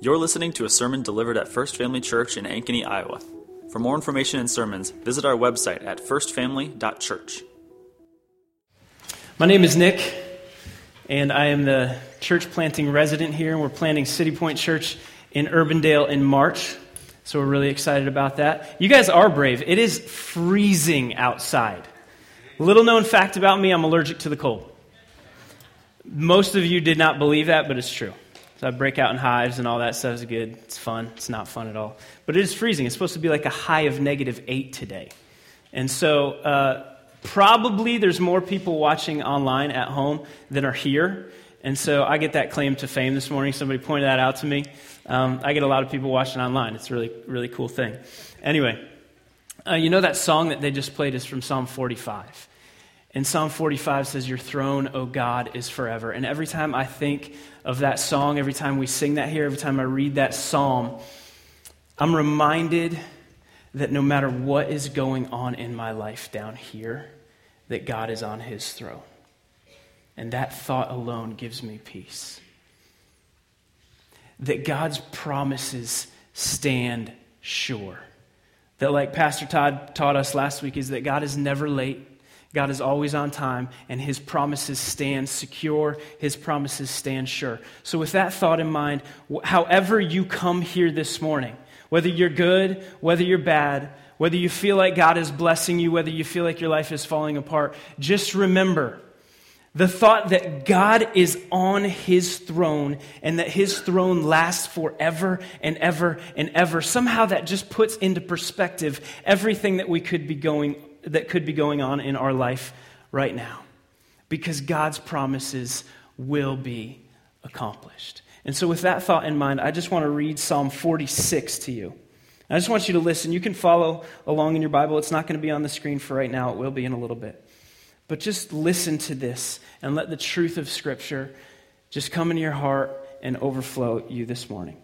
You're listening to a sermon delivered at First Family Church in Ankeny, Iowa. For more information and sermons, visit our website at firstfamily.church. My name is Nick, and I am the church planting resident here, and we're planting City Point Church in Urbandale in March. So we're really excited about that. You guys are brave. It is freezing outside. Little known fact about me I'm allergic to the cold. Most of you did not believe that, but it's true. So I break out in hives and all that stuff is good. It's fun. It's not fun at all. But it is freezing. It's supposed to be like a high of negative eight today. And so uh, probably there's more people watching online at home than are here. And so I get that claim to fame this morning. Somebody pointed that out to me. Um, I get a lot of people watching online. It's a really, really cool thing. Anyway, uh, you know that song that they just played is from Psalm 45. And Psalm 45 says, Your throne, O God, is forever. And every time I think of that song, every time we sing that here, every time I read that psalm, I'm reminded that no matter what is going on in my life down here, that God is on his throne. And that thought alone gives me peace. That God's promises stand sure. That, like Pastor Todd taught us last week, is that God is never late. God is always on time, and his promises stand secure. His promises stand sure. So, with that thought in mind, however you come here this morning, whether you're good, whether you're bad, whether you feel like God is blessing you, whether you feel like your life is falling apart, just remember the thought that God is on his throne and that his throne lasts forever and ever and ever. Somehow that just puts into perspective everything that we could be going that could be going on in our life right now. Because God's promises will be accomplished. And so, with that thought in mind, I just want to read Psalm 46 to you. I just want you to listen. You can follow along in your Bible. It's not going to be on the screen for right now, it will be in a little bit. But just listen to this and let the truth of Scripture just come into your heart and overflow you this morning.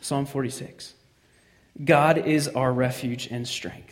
Psalm 46 God is our refuge and strength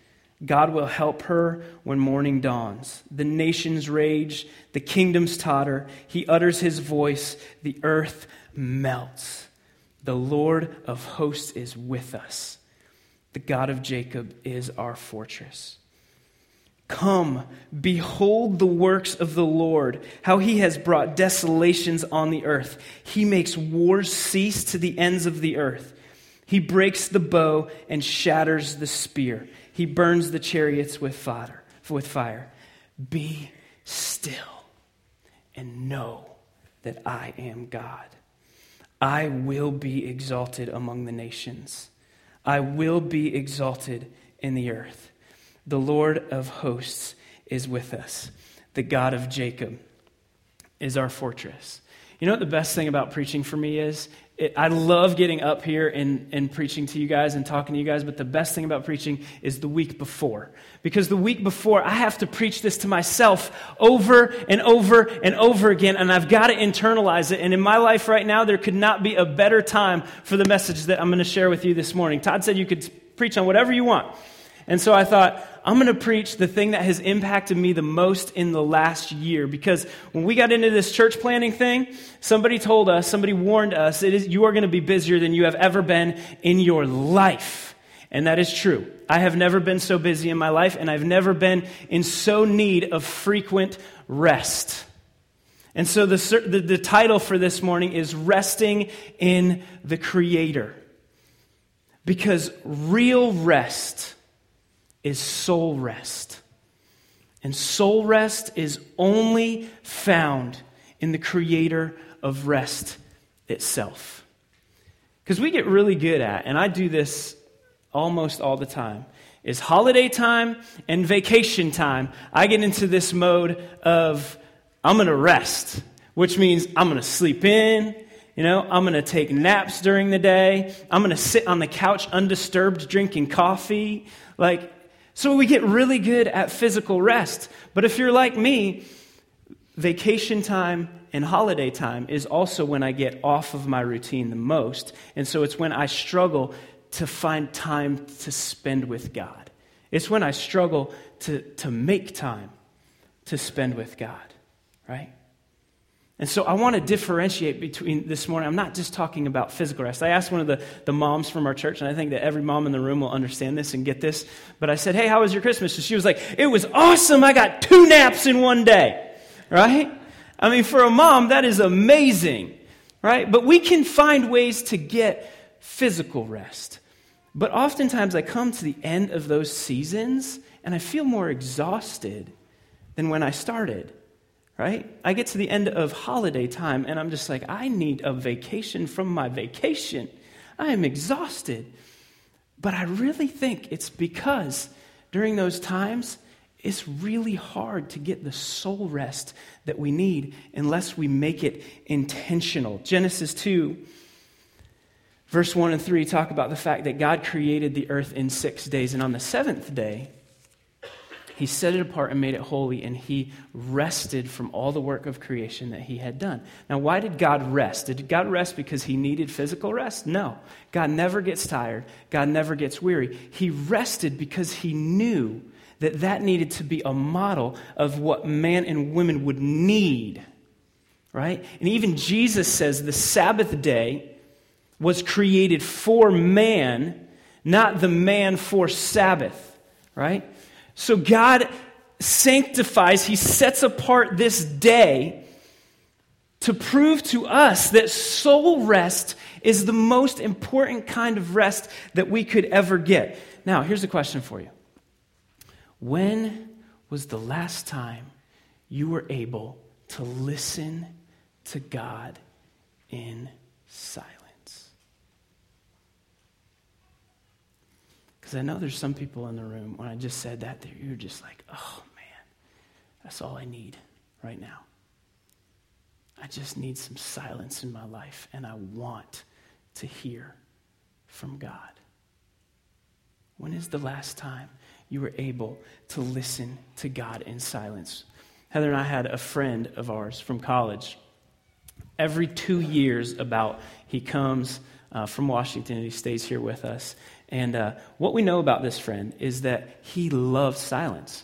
God will help her when morning dawns. The nations rage, the kingdoms totter. He utters his voice, the earth melts. The Lord of hosts is with us. The God of Jacob is our fortress. Come, behold the works of the Lord, how he has brought desolations on the earth. He makes wars cease to the ends of the earth. He breaks the bow and shatters the spear. He burns the chariots with fire. With fire. Be still and know that I am God. I will be exalted among the nations. I will be exalted in the earth. The Lord of hosts is with us. The God of Jacob is our fortress. You know what the best thing about preaching for me is? It, I love getting up here and, and preaching to you guys and talking to you guys, but the best thing about preaching is the week before. Because the week before, I have to preach this to myself over and over and over again, and I've got to internalize it. And in my life right now, there could not be a better time for the message that I'm going to share with you this morning. Todd said you could preach on whatever you want. And so I thought, I'm going to preach the thing that has impacted me the most in the last year. Because when we got into this church planning thing, somebody told us, somebody warned us, it is, you are going to be busier than you have ever been in your life. And that is true. I have never been so busy in my life, and I've never been in so need of frequent rest. And so the, the, the title for this morning is Resting in the Creator. Because real rest is soul rest. And soul rest is only found in the creator of rest itself. Because we get really good at, and I do this almost all the time, is holiday time and vacation time. I get into this mode of, I'm going to rest, which means I'm going to sleep in, You know, I'm going to take naps during the day. I'm going to sit on the couch undisturbed drinking coffee. Like, so we get really good at physical rest. But if you're like me, vacation time and holiday time is also when I get off of my routine the most. And so it's when I struggle to find time to spend with God. It's when I struggle to, to make time to spend with God, right? And so I want to differentiate between this morning. I'm not just talking about physical rest. I asked one of the, the moms from our church, and I think that every mom in the room will understand this and get this. But I said, Hey, how was your Christmas? And she was like, It was awesome. I got two naps in one day, right? I mean, for a mom, that is amazing, right? But we can find ways to get physical rest. But oftentimes I come to the end of those seasons and I feel more exhausted than when I started, right? I get to the end of holiday time and I'm just like, I need a vacation from my vacation. I am exhausted. But I really think it's because during those times, it's really hard to get the soul rest that we need unless we make it intentional. Genesis 2, verse 1 and 3 talk about the fact that God created the earth in six days, and on the seventh day, he set it apart and made it holy, and he rested from all the work of creation that he had done. Now, why did God rest? Did God rest because he needed physical rest? No. God never gets tired, God never gets weary. He rested because he knew that that needed to be a model of what man and women would need, right? And even Jesus says the Sabbath day was created for man, not the man for Sabbath, right? So God sanctifies, He sets apart this day to prove to us that soul rest is the most important kind of rest that we could ever get. Now, here's a question for you when was the last time you were able to listen to God in silence? Because I know there's some people in the room, when I just said that, you're just like, oh man, that's all I need right now. I just need some silence in my life, and I want to hear from God. When is the last time you were able to listen to God in silence. Heather and I had a friend of ours from college. Every two years, about, he comes uh, from Washington and he stays here with us. And uh, what we know about this friend is that he loves silence.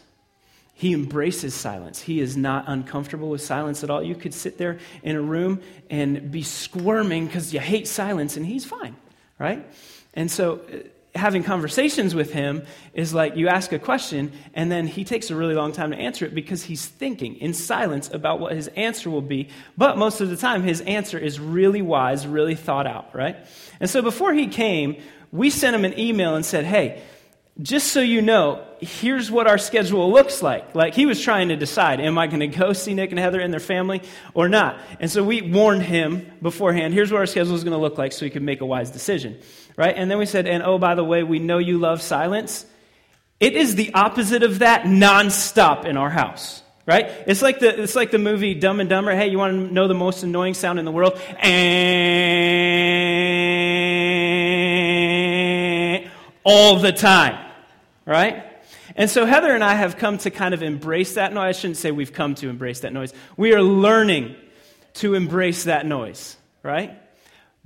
He embraces silence. He is not uncomfortable with silence at all. You could sit there in a room and be squirming because you hate silence, and he's fine, right? And so uh, having conversations with him is like you ask a question and then he takes a really long time to answer it because he's thinking in silence about what his answer will be. But most of the time, his answer is really wise, really thought out, right? And so before he came, we sent him an email and said, hey, just so you know, here's what our schedule looks like. Like he was trying to decide, am I going to go see Nick and Heather and their family or not? And so we warned him beforehand, here's what our schedule is going to look like so he could make a wise decision right? And then we said, and oh, by the way, we know you love silence. It is the opposite of that nonstop in our house, right? It's like the, it's like the movie Dumb and Dumber. Hey, you want to know the most annoying sound in the world? And all the time, right? And so Heather and I have come to kind of embrace that noise. I shouldn't say we've come to embrace that noise. We are learning to embrace that noise, right?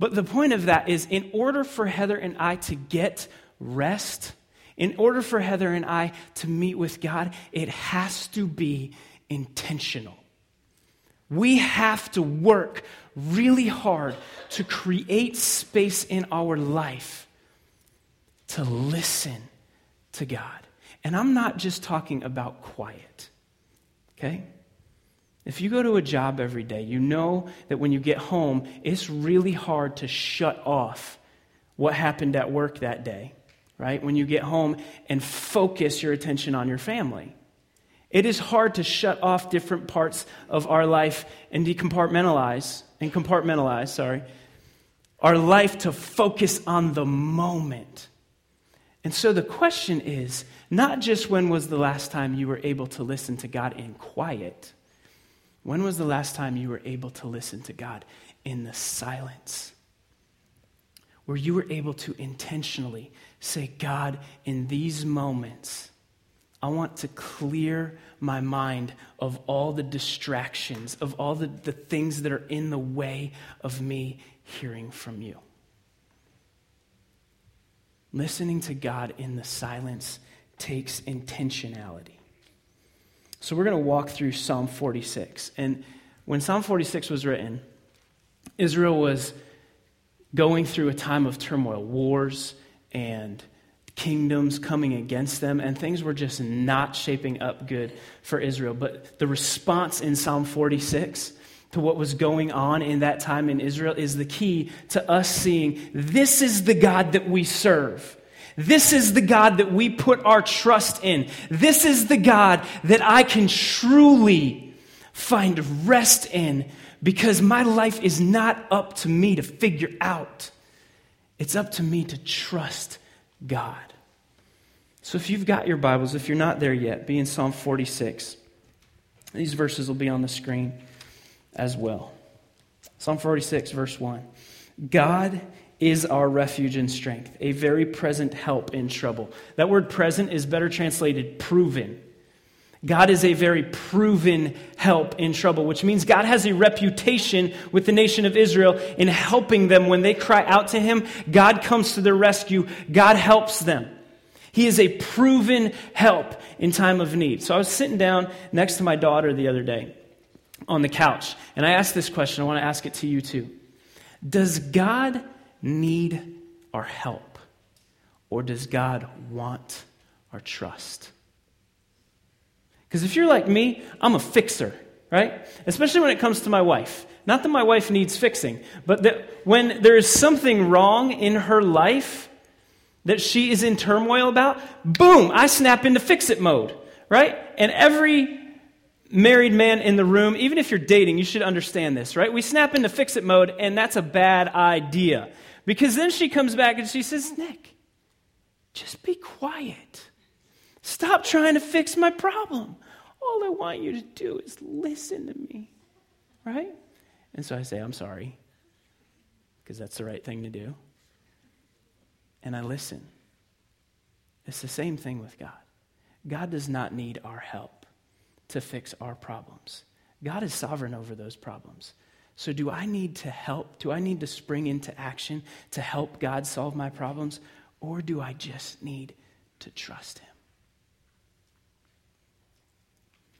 But the point of that is, in order for Heather and I to get rest, in order for Heather and I to meet with God, it has to be intentional. We have to work really hard to create space in our life to listen to God. And I'm not just talking about quiet, okay? If you go to a job every day, you know that when you get home, it's really hard to shut off what happened at work that day, right? When you get home and focus your attention on your family. It is hard to shut off different parts of our life and decompartmentalize, and compartmentalize, sorry, our life to focus on the moment. And so the question is not just when was the last time you were able to listen to God in quiet when was the last time you were able to listen to God in the silence, where you were able to intentionally say, God, in these moments, I want to clear my mind of all the distractions, of all the, the things that are in the way of me hearing from you. Listening to God in the silence takes intentionality. So we're going to walk through Psalm 46. And when Psalm 46 was written, Israel was going through a time of turmoil, wars and kingdoms coming against them, and things were just not shaping up good for Israel. But the response in Psalm 46 to what was going on in that time in Israel is the key to us seeing this is the God that we serve. This is the God that we put our trust in. This is the God that I can truly find rest in because my life is not up to me to figure out. It's up to me to trust God. So if you've got your Bibles, if you're not there yet, be in Psalm 46. These verses will be on the screen as well. Psalm 46, verse 1. God is our refuge and strength, a very present help in trouble. That word present is better translated proven. God is a very proven help in trouble, which means God has a reputation with the nation of Israel in helping them when they cry out to Him. God comes to their rescue, God helps them. He is a proven help in time of need. So I was sitting down next to my daughter the other day on the couch, and I ask this question. I want to ask it to you too. Does God need our help, or does God want our trust? Because if you're like me, I'm a fixer, right? Especially when it comes to my wife. Not that my wife needs fixing, but that when there is something wrong in her life that she is in turmoil about, boom, I snap into fix it mode, right? And every married man in the room, even if you're dating, you should understand this, right? We snap into fix it mode, and that's a bad idea. Because then she comes back and she says, Nick, just be quiet. Stop trying to fix my problem. All I want you to do is listen to me. Right? And so I say, I'm sorry, because that's the right thing to do. And I listen. It's the same thing with God. God does not need our help to fix our problems. God is sovereign over those problems. So, do I need to help? Do I need to spring into action to help God solve my problems? Or do I just need to trust Him?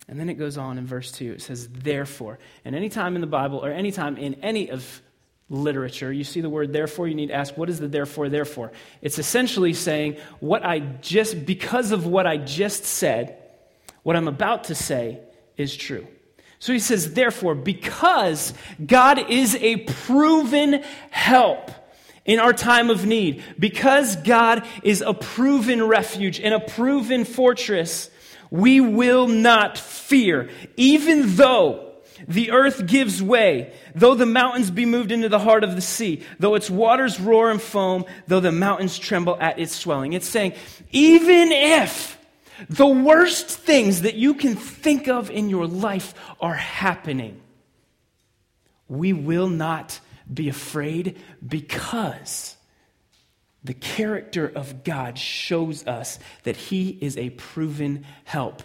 And then it goes on in verse 2. It says, therefore. And anytime in the Bible, or anytime in any of literature, you see the word therefore, you need to ask, what is the therefore, therefore? It's essentially saying, what I just, because of what I just said, what I'm about to say is true. So he says, therefore, because God is a proven help in our time of need, because God is a proven refuge and a proven fortress, we will not fear, even though the earth gives way, though the mountains be moved into the heart of the sea, though its waters roar and foam, though the mountains tremble at its swelling. It's saying, even if the worst things that you can think of in your life are happening, we will not be afraid because the character of God shows us that He is a proven help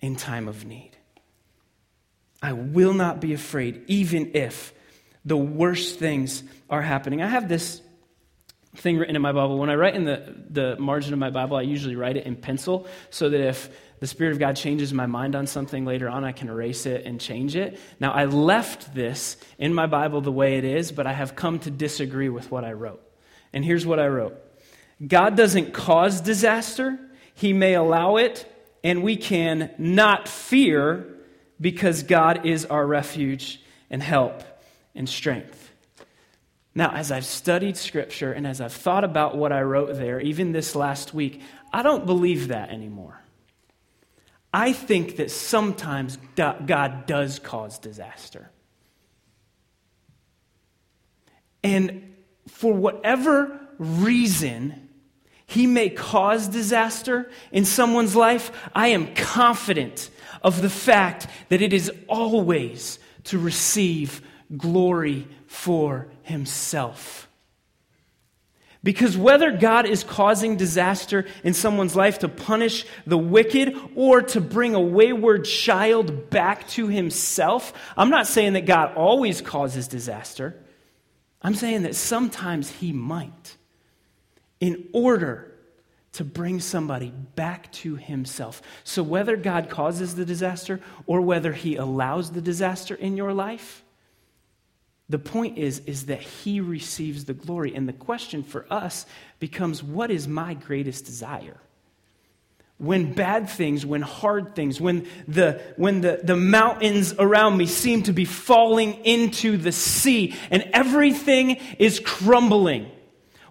in time of need. I will not be afraid, even if the worst things are happening. I have this thing written in my Bible. When I write in the, the margin of my Bible, I usually write it in pencil so that if the Spirit of God changes my mind on something later on, I can erase it and change it. Now, I left this in my Bible the way it is, but I have come to disagree with what I wrote. And here's what I wrote God doesn't cause disaster, He may allow it, and we can not fear because God is our refuge and help and strength. Now, as I've studied Scripture and as I've thought about what I wrote there, even this last week, I don't believe that anymore. I think that sometimes God does cause disaster. And for whatever reason he may cause disaster in someone's life, I am confident of the fact that it is always to receive glory for himself. Because whether God is causing disaster in someone's life to punish the wicked or to bring a wayward child back to himself, I'm not saying that God always causes disaster. I'm saying that sometimes he might in order to bring somebody back to himself. So whether God causes the disaster or whether he allows the disaster in your life, the point is, is that he receives the glory. And the question for us becomes what is my greatest desire? When bad things, when hard things, when the, when the, the mountains around me seem to be falling into the sea and everything is crumbling,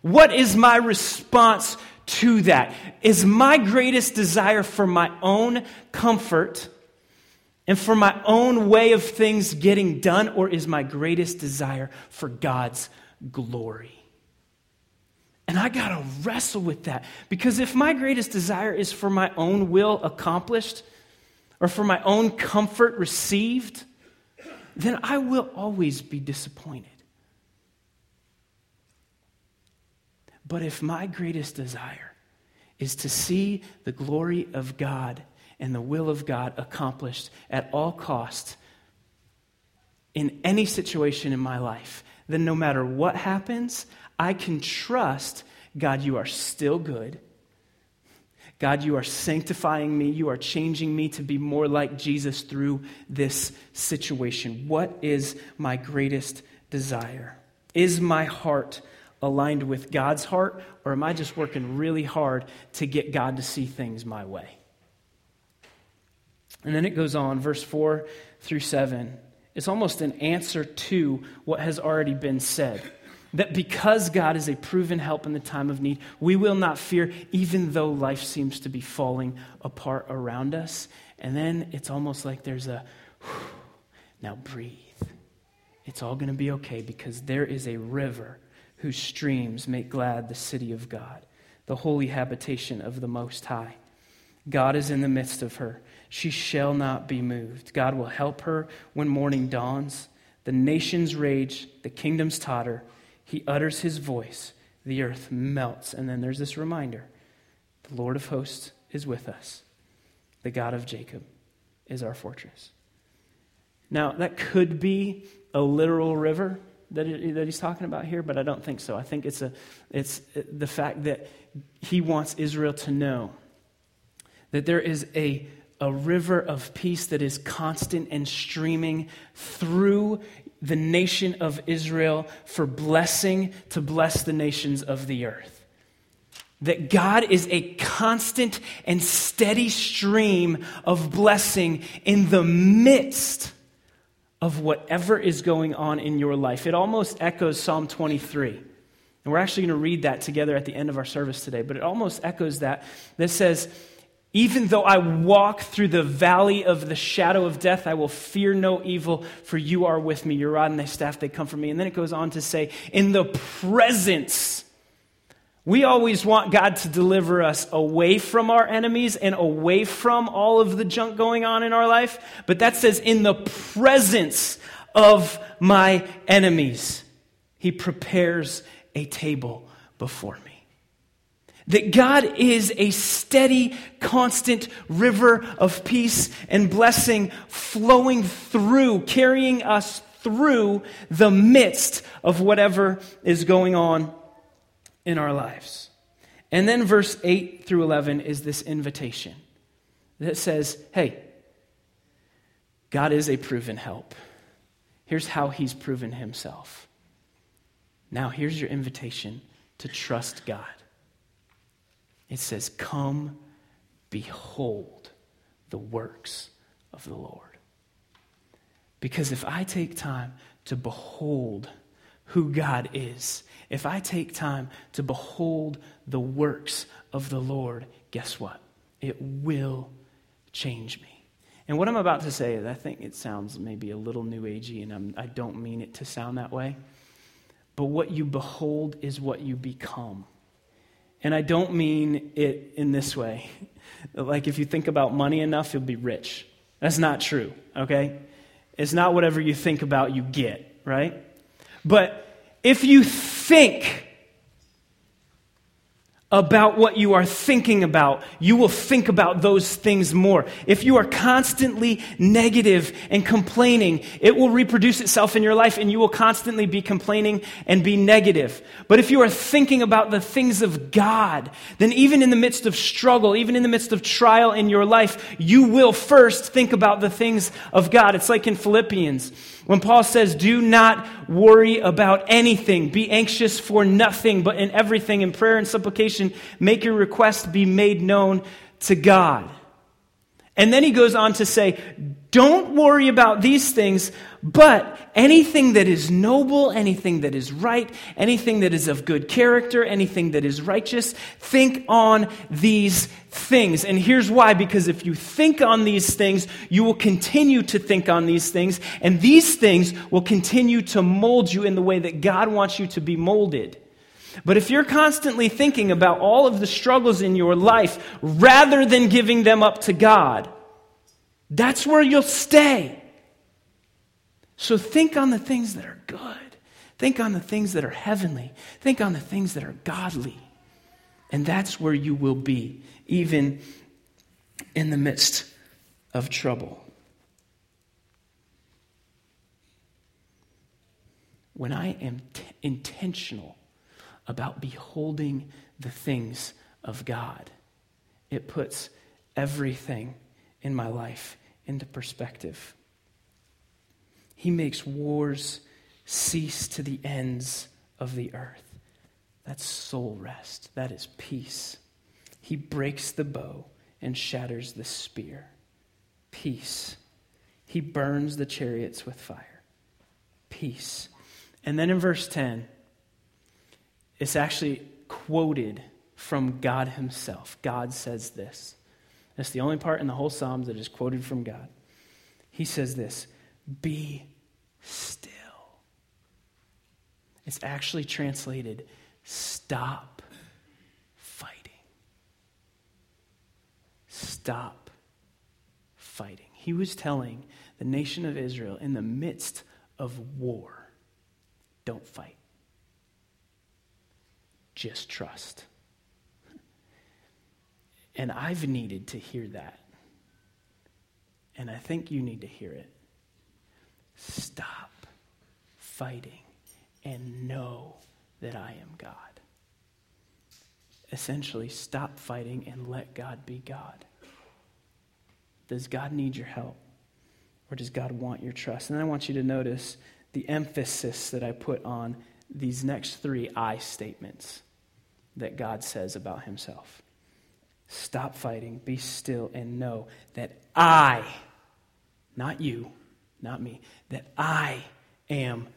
what is my response to that? Is my greatest desire for my own comfort and for my own way of things getting done, or is my greatest desire for God's glory? And I got to wrestle with that because if my greatest desire is for my own will accomplished or for my own comfort received, then I will always be disappointed. But if my greatest desire is to see the glory of God and the will of God accomplished at all cost in any situation in my life, then no matter what happens, I can trust God, you are still good. God, you are sanctifying me. You are changing me to be more like Jesus through this situation. What is my greatest desire? Is my heart aligned with God's heart, or am I just working really hard to get God to see things my way? And then it goes on, verse 4 through 7. It's almost an answer to what has already been said. That because God is a proven help in the time of need, we will not fear, even though life seems to be falling apart around us. And then it's almost like there's a, now breathe. It's all going to be okay because there is a river whose streams make glad the city of God, the holy habitation of the Most High. God is in the midst of her. She shall not be moved. God will help her when morning dawns. The nations rage, the kingdoms totter. He utters his voice, the earth melts. And then there's this reminder the Lord of hosts is with us, the God of Jacob is our fortress. Now, that could be a literal river that, that he's talking about here, but I don't think so. I think it's, a, it's the fact that he wants Israel to know that there is a a river of peace that is constant and streaming through the nation of Israel for blessing to bless the nations of the earth. That God is a constant and steady stream of blessing in the midst of whatever is going on in your life. It almost echoes Psalm 23. And we're actually going to read that together at the end of our service today, but it almost echoes that. That says, even though I walk through the valley of the shadow of death, I will fear no evil, for you are with me. Your rod and thy staff, they comfort me. And then it goes on to say, in the presence. We always want God to deliver us away from our enemies and away from all of the junk going on in our life. But that says, in the presence of my enemies, he prepares a table before me. That God is a steady, constant river of peace and blessing flowing through, carrying us through the midst of whatever is going on in our lives. And then verse 8 through 11 is this invitation that says, hey, God is a proven help. Here's how he's proven himself. Now, here's your invitation to trust God. It says, Come, behold the works of the Lord. Because if I take time to behold who God is, if I take time to behold the works of the Lord, guess what? It will change me. And what I'm about to say, is, I think it sounds maybe a little new agey, and I'm, I do not mean it to sound that way. But what you behold is what you become. And I don't mean it in this way. Like if you think about money enough, you'll be rich. That's not true, okay? It's not whatever you think about, you get, right? But if you think about what you are thinking about, you will think about those things more. If you are constantly negative and complaining, it will reproduce itself in your life and you will constantly be complaining and be negative. But if you are thinking about the things of God, then even in the midst of struggle, even in the midst of trial in your life, you will first think about the things of God. It's like in Philippians. When Paul says, Do not worry about anything, be anxious for nothing, but in everything, in prayer and supplication, make your request be made known to God. And then he goes on to say, Don't worry about these things, but anything that is noble, anything that is right, anything that is of good character, anything that is righteous, think on these things. And here's why because if you think on these things, you will continue to think on these things, and these things will continue to mold you in the way that God wants you to be molded. But if you're constantly thinking about all of the struggles in your life rather than giving them up to God, that's where you'll stay. So think on the things that are good. Think on the things that are heavenly. Think on the things that are godly. And that's where you will be, even in the midst of trouble. When I am t- intentional about beholding the things of God, it puts everything in my life into perspective. He makes wars cease to the ends of the earth. That's soul rest. That is peace. He breaks the bow and shatters the spear. Peace. He burns the chariots with fire. Peace. And then in verse 10, it's actually quoted from God Himself. God says this. That's the only part in the whole Psalms that is quoted from God. He says this Be still. It's actually translated stop fighting. Stop fighting. He was telling the nation of Israel in the midst of war don't fight, just trust. And I've needed to hear that. And I think you need to hear it. Stop fighting and know that I am God. Essentially, stop fighting and let God be God. Does God need your help? Or does God want your trust? And I want you to notice the emphasis that I put on these next three I statements that God says about himself. Stop fighting, be still, and know that I, not you, not me, that I am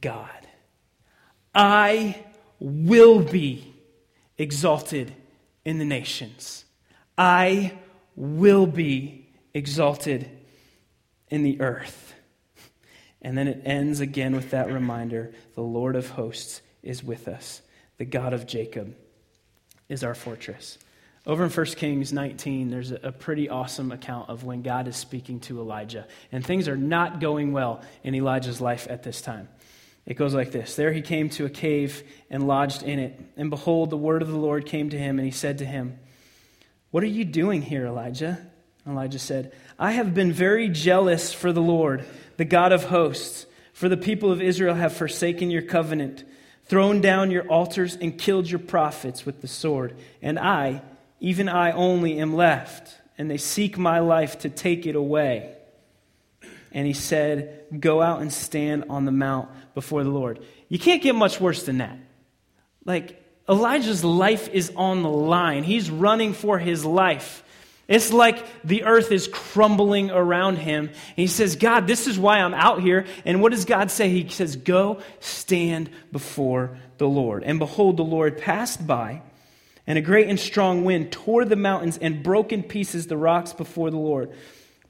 God. I will be exalted in the nations. I will be exalted in the earth. And then it ends again with that reminder the Lord of hosts is with us, the God of Jacob is our fortress. Over in 1 Kings 19, there's a pretty awesome account of when God is speaking to Elijah. And things are not going well in Elijah's life at this time. It goes like this There he came to a cave and lodged in it. And behold, the word of the Lord came to him, and he said to him, What are you doing here, Elijah? Elijah said, I have been very jealous for the Lord, the God of hosts, for the people of Israel have forsaken your covenant, thrown down your altars, and killed your prophets with the sword. And I, even I only am left, and they seek my life to take it away. And he said, Go out and stand on the mount before the Lord. You can't get much worse than that. Like, Elijah's life is on the line, he's running for his life. It's like the earth is crumbling around him. And he says, God, this is why I'm out here. And what does God say? He says, Go stand before the Lord. And behold, the Lord passed by and a great and strong wind tore the mountains and broke in pieces the rocks before the Lord.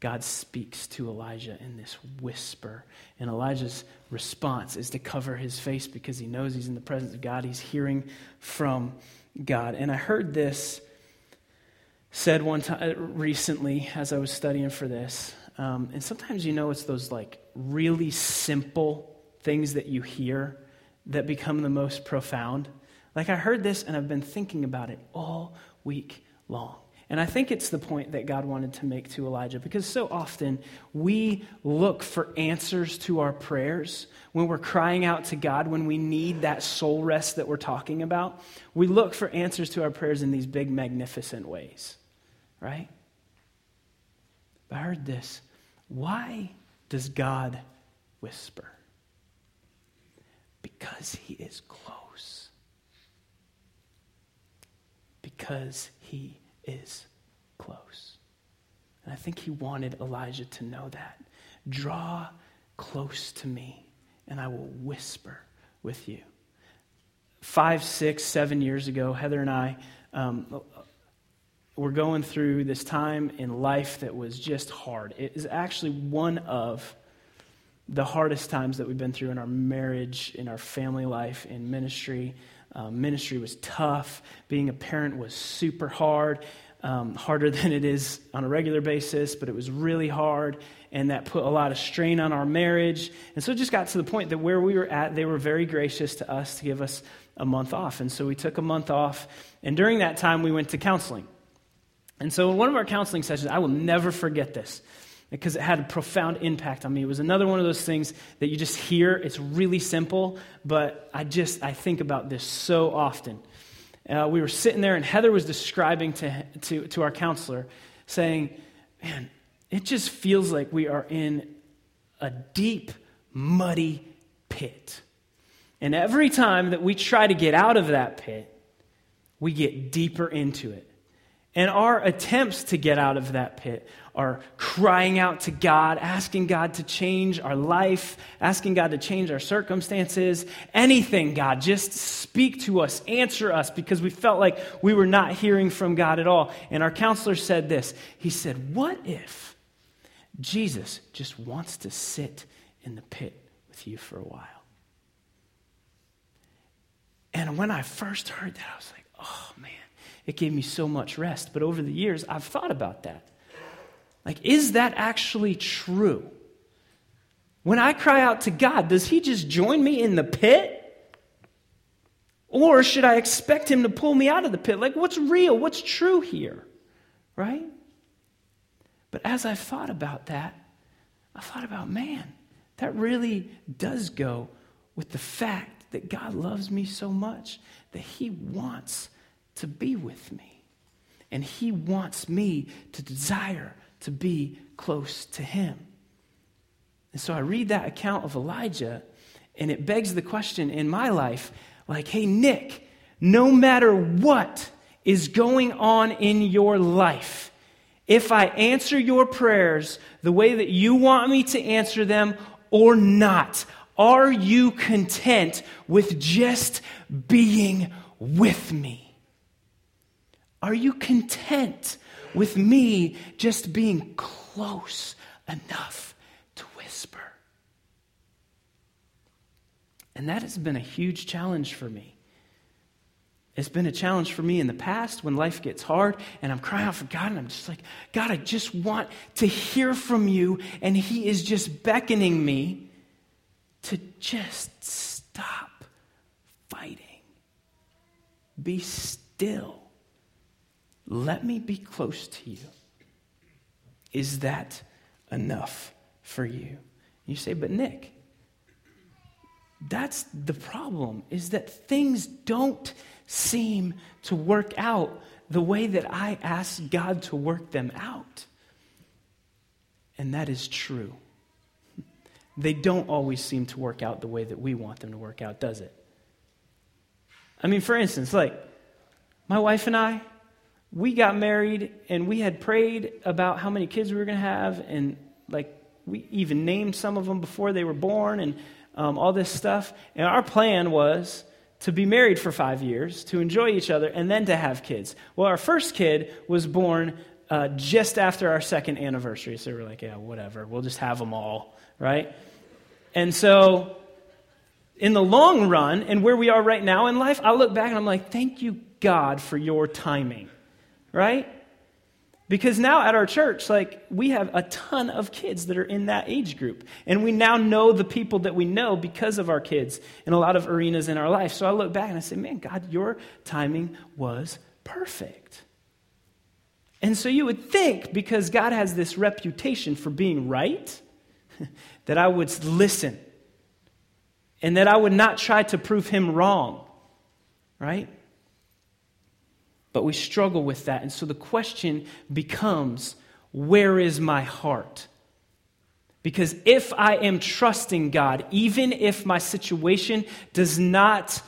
God speaks to Elijah in this whisper. And Elijah's response is to cover his face because he knows he's in the presence of God. He's hearing from God. And I heard this said one time recently as I was studying for this. Um, and sometimes you know it's those like really simple things that you hear that become the most profound. Like I heard this and I've been thinking about it all week long. And I think it's the point that God wanted to make to Elijah because so often we look for answers to our prayers when we're crying out to God, when we need that soul rest that we're talking about. We look for answers to our prayers in these big, magnificent ways, right? I heard this. Why does God whisper? Because he is close. Because he is close. And I think he wanted Elijah to know that. Draw close to me, and I will whisper with you. Five, six, seven years ago, Heather and I um, were going through this time in life that was just hard. It is actually one of the hardest times that we've been through in our marriage, in our family life, in ministry. Um, ministry was tough. Being a parent was super hard um, harder than it is on a regular basis, but it was really hard, and that put a lot of strain on our marriage. And so it just got to the point that where we were at, they were very gracious to us to give us a month off. And so we took a month off, and during that time, we went to counseling. And so in one of our counseling sessions, I will never forget this because it had a profound impact on me. It was another one of those things that you just hear. It's really simple, but I just I think about this so often uh, we were sitting there, and Heather was describing to, to, to our counselor, saying, Man, it just feels like we are in a deep, muddy pit. And every time that we try to get out of that pit, we get deeper into it. And our attempts to get out of that pit are crying out to God, asking God to change our life, asking God to change our circumstances, anything, God, just speak to us, answer us, because we felt like we were not hearing from God at all. And our counselor said this He said, What if Jesus just wants to sit in the pit with you for a while? And when I first heard that, I was like, Oh, man it gave me so much rest. But over the years, I've thought about that. Like, is that actually true? When I cry out to God, does He just join me in the pit? Or should I expect Him to pull me out of the pit? Like, what's real? What's true here? Right? But as I've thought about that, I thought about, man, that really does go with the fact that God loves me so much that He wants to be with me. And He wants me to desire to be close to Him. And so I read that account of Elijah, and it begs the question in my life like, hey, Nick, no matter what is going on in your life, if I answer your prayers the way that you want me to answer them or not, are you content with just being with me? Are you content with me just being close enough to whisper? And that has been a huge challenge for me. It's been a challenge for me in the past when life gets hard and I'm crying out for God and I'm just like, God, I just want to hear from you. And He is just beckoning me to just stop fighting. Be still let me be close to you. Is that enough for you? You say, but Nick, that's the problem, is that things don't seem to work out the way that I ask God to work them out. And that is true. They don't always seem to work out the way that we want them to work out, does it? I mean, for instance, like my wife and I, we got married and we had prayed about how many kids we were going to have and like we even named some of them before they were born and um, all this stuff and our plan was to be married for five years to enjoy each other and then to have kids well our first kid was born uh, just after our second anniversary. So we're like, yeah, whatever. We'll just have them all, right? And so, in the long run, and where we are right now in life, I look back and I'm like, thank you, God, for your timing, right? Because now at our church, like, we have a ton of kids that are in that age group. And we now know the people that we know because of our kids in a lot of arenas in our life. So I look back and I say, man, God, your timing was perfect. And so you would think, because God has this reputation for being right, that I would listen and that I would not try to prove him wrong, right? But we struggle with that. And so the question becomes where is my heart? Because if I am trusting God, even if my situation does not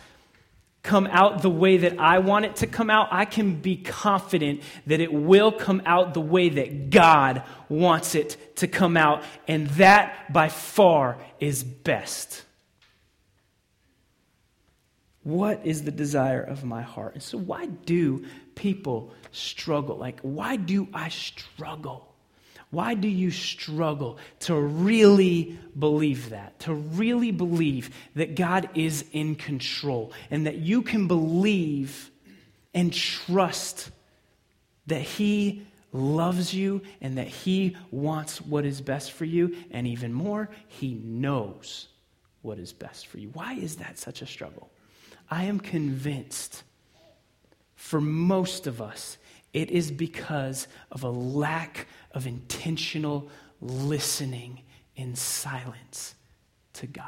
come out the way that I want it to come out, I can be confident that it will come out the way that God wants it to come out. And that by far is best. What is the desire of my heart? And so, why do people struggle? Like, why do I struggle? Why do you struggle to really believe that? To really believe that God is in control and that you can believe and trust that He loves you and that He wants what is best for you, and even more, He knows what is best for you. Why is that such a struggle? I am convinced for most of us, it is because of a lack of intentional listening in silence to God.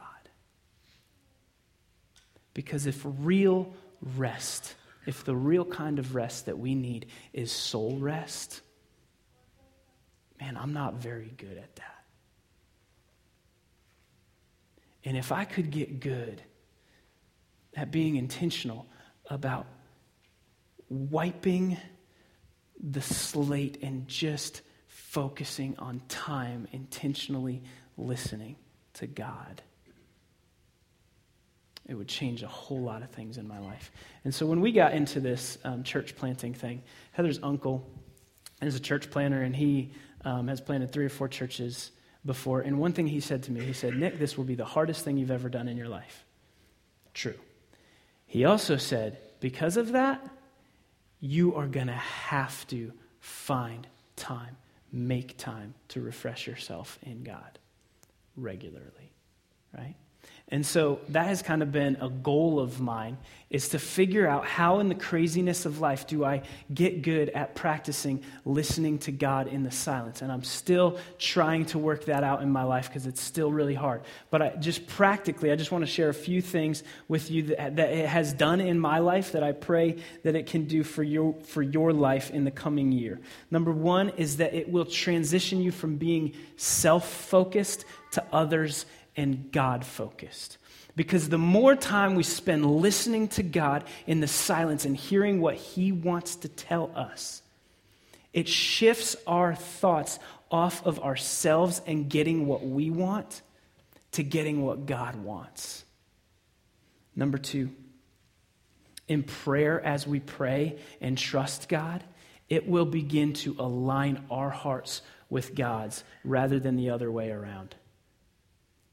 Because if real rest, if the real kind of rest that we need is soul rest, man, I'm not very good at that. And if I could get good at being intentional about wiping the slate and just focusing on time, intentionally listening to God. It would change a whole lot of things in my life. And so when we got into this um, church planting thing, Heather's uncle is a church planter, and he um, has planted three or four churches before. And one thing he said to me, he said, Nick, this will be the hardest thing you've ever done in your life. True. He also said, because of that, you are going to have to find time, make time to refresh yourself in God regularly, right? And so that has kind of been a goal of mine is to figure out how in the craziness of life do I get good at practicing listening to God in the silence. And I'm still trying to work that out in my life because it's still really hard. But I, just practically, I just want to share a few things with you that, that it has done in my life that I pray that it can do for your, for your life in the coming year. Number one is that it will transition you from being self focused to others and God focused. Because the more time we spend listening to God in the silence and hearing what He wants to tell us, it shifts our thoughts off of ourselves and getting what we want to getting what God wants. Number two, in prayer, as we pray and trust God, it will begin to align our hearts with God's rather than the other way around.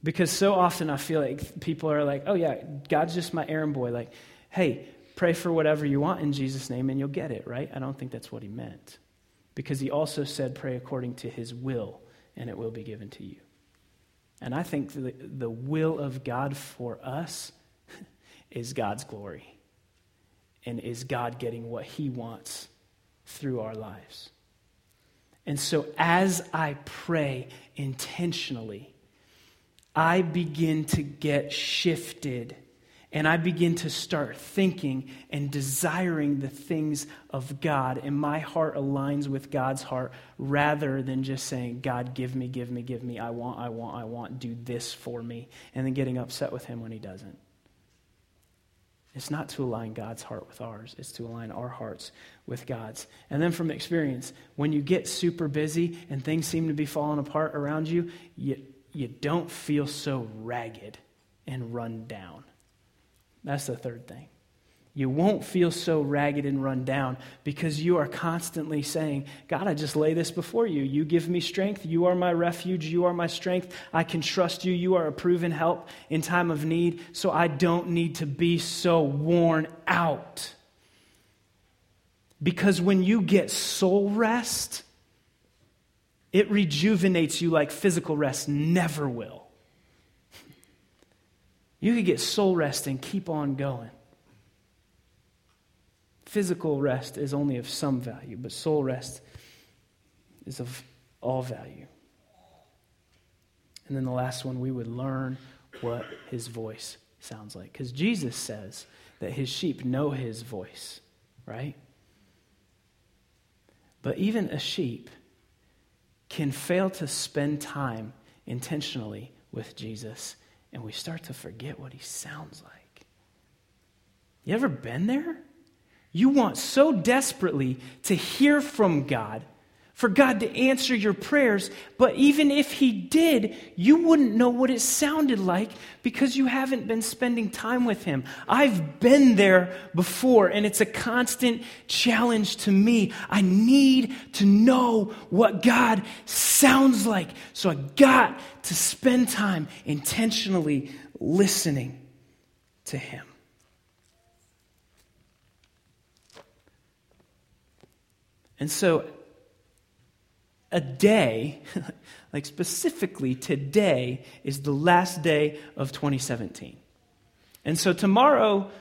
Because so often I feel like people are like, oh, yeah, God's just my errand boy. Like, hey, pray for whatever you want in Jesus' name and you'll get it, right? I don't think that's what he meant. Because he also said, pray according to his will and it will be given to you. And I think the, the will of God for us is God's glory and is God getting what he wants through our lives. And so as I pray intentionally, I begin to get shifted and I begin to start thinking and desiring the things of God, and my heart aligns with God's heart rather than just saying, God, give me, give me, give me. I want, I want, I want. Do this for me. And then getting upset with Him when He doesn't. It's not to align God's heart with ours, it's to align our hearts with God's. And then from experience, when you get super busy and things seem to be falling apart around you, you you don't feel so ragged and run down. That's the third thing. You won't feel so ragged and run down because you are constantly saying, God, I just lay this before you. You give me strength. You are my refuge. You are my strength. I can trust you. You are a proven help in time of need, so I don't need to be so worn out. Because when you get soul rest, it rejuvenates you like physical rest never will. You could get soul rest and keep on going. Physical rest is only of some value, but soul rest is of all value. And then the last one, we would learn what his voice sounds like. Because Jesus says that his sheep know his voice, right? But even a sheep can fail to spend time intentionally with Jesus, and we start to forget what he sounds like. You ever been there? You want so desperately to hear from God, for God to answer your prayers, but even if He did, you wouldn't know what it sounded like because you haven't been spending time with Him. I've been there before, and it's a constant challenge to me. I need to know what God sounds like, so I got to spend time intentionally listening to Him. And so, a day, like specifically today, is the last day of 2017. And so, tomorrow,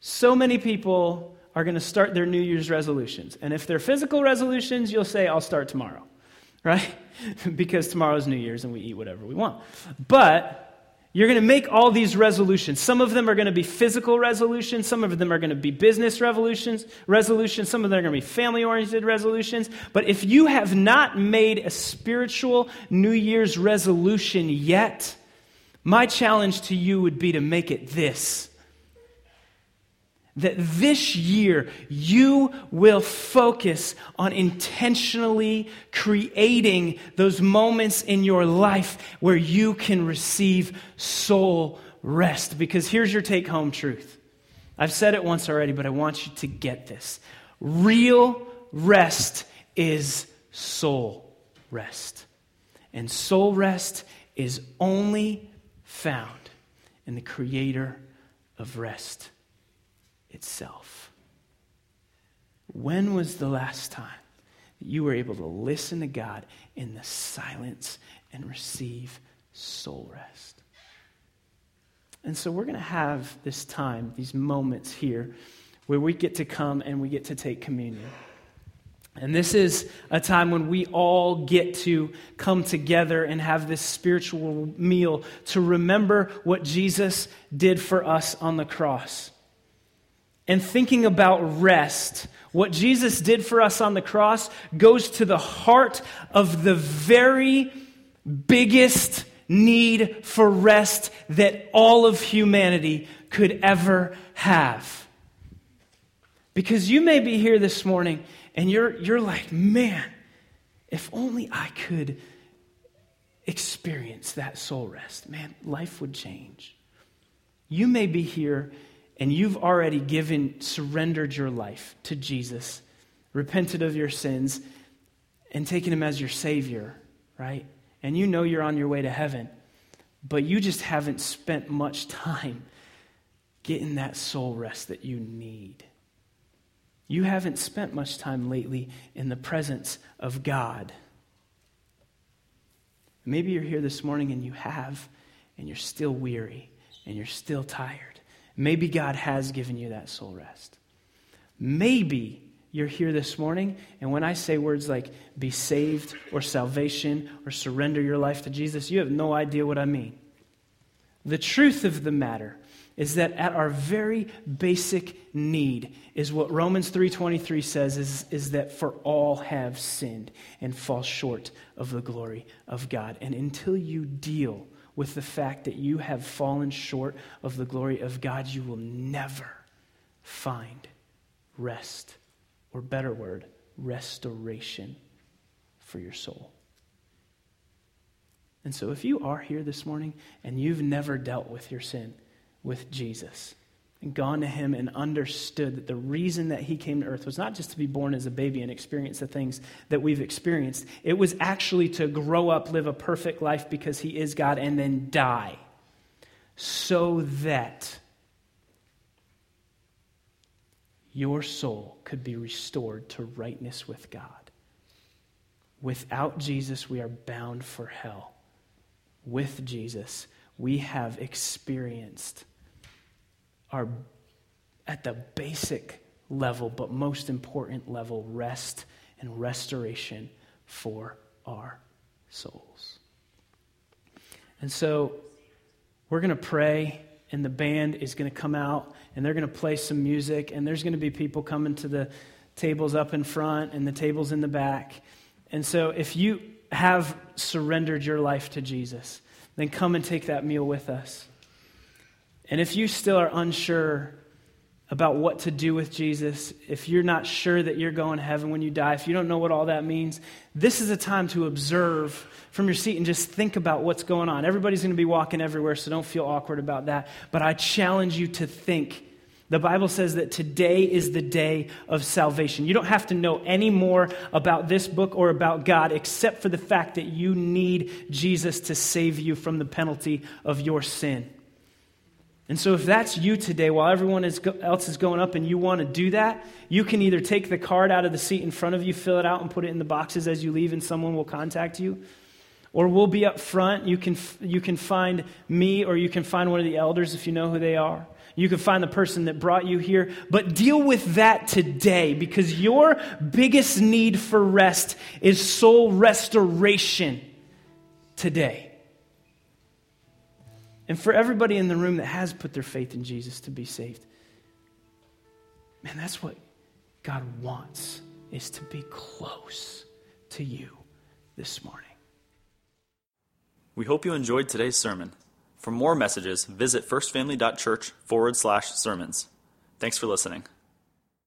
so many people are going to start their New Year's resolutions. And if they're physical resolutions, you'll say, I'll start tomorrow, right? because tomorrow's New Year's and we eat whatever we want. But you're going to make all these resolutions. Some of them are going to be physical resolutions. Some of them are going to be business resolutions. Resolutions. Some of them are going to be family-oriented resolutions. But if you have not made a spiritual New Year's resolution yet, my challenge to you would be to make it this that this year you will focus on intentionally creating those moments in your life where you can receive soul rest. Because here's your take home truth. I've said it once already, but I want you to get this. Real rest is soul rest. And soul rest is only found in the creator of rest itself. When was the last time that you were able to listen to God in the silence and receive soul rest? And so we're going to have this time, these moments here, where we get to come and we get to take communion. And this is a time when we all get to come together and have this spiritual meal to remember what Jesus did for us on the cross and thinking about rest, what Jesus did for us on the cross goes to the heart of the very biggest need for rest that all of humanity could ever have. Because you may be here this morning and you're, you're like, man, if only I could experience that soul rest, man, life would change. You may be here and you've already given, surrendered your life to Jesus, repented of your sins, and taken him as your Savior, right? And you know you're on your way to heaven, but you just haven't spent much time getting that soul rest that you need. You haven't spent much time lately in the presence of God. Maybe you're here this morning and you have, and you're still weary, and you're still tired. Maybe God has given you that soul rest. Maybe you're here this morning, and when I say words like be saved or salvation or surrender your life to Jesus, you have no idea what I mean. The truth of the matter is that at our very basic need is what Romans 3:23 says is, is that for all have sinned and fall short of the glory of God. And until you deal with the fact that you have fallen short of the glory of God, you will never find rest, or better word, restoration for your soul. And so, if you are here this morning and you've never dealt with your sin with Jesus, and gone to him and understood that the reason that he came to earth was not just to be born as a baby and experience the things that we've experienced, it was actually to grow up, live a perfect life because he is God, and then die so that your soul could be restored to rightness with God. Without Jesus, we are bound for hell. With Jesus, we have experienced our, at the basic level, but most important level, rest and restoration for our souls. And so we're going to pray, and the band is going to come out, and they're going to play some music, and there's going to be people coming to the tables up in front and the tables in the back. And so if you have surrendered your life to Jesus, then come and take that meal with us. And if you still are unsure about what to do with Jesus, if you're not sure that you're going to heaven when you die, if you don't know what all that means, this is a time to observe from your seat and just think about what's going on. Everybody's going to be walking everywhere, so don't feel awkward about that. But I challenge you to think. The Bible says that today is the day of salvation. You don't have to know any more about this book or about God except for the fact that you need Jesus to save you from the penalty of your sin. And so, if that's you today, while everyone is go- else is going up and you want to do that, you can either take the card out of the seat in front of you, fill it out, and put it in the boxes as you leave, and someone will contact you. Or we'll be up front. You can, you can find me, or you can find one of the elders if you know who they are. You can find the person that brought you here. But deal with that today because your biggest need for rest is soul restoration today. And for everybody in the room that has put their faith in Jesus to be saved, man, that's what God wants is to be close to you this morning. We hope you enjoyed today's sermon. For more messages, visit firstfamily.church forward slash sermons. Thanks for listening.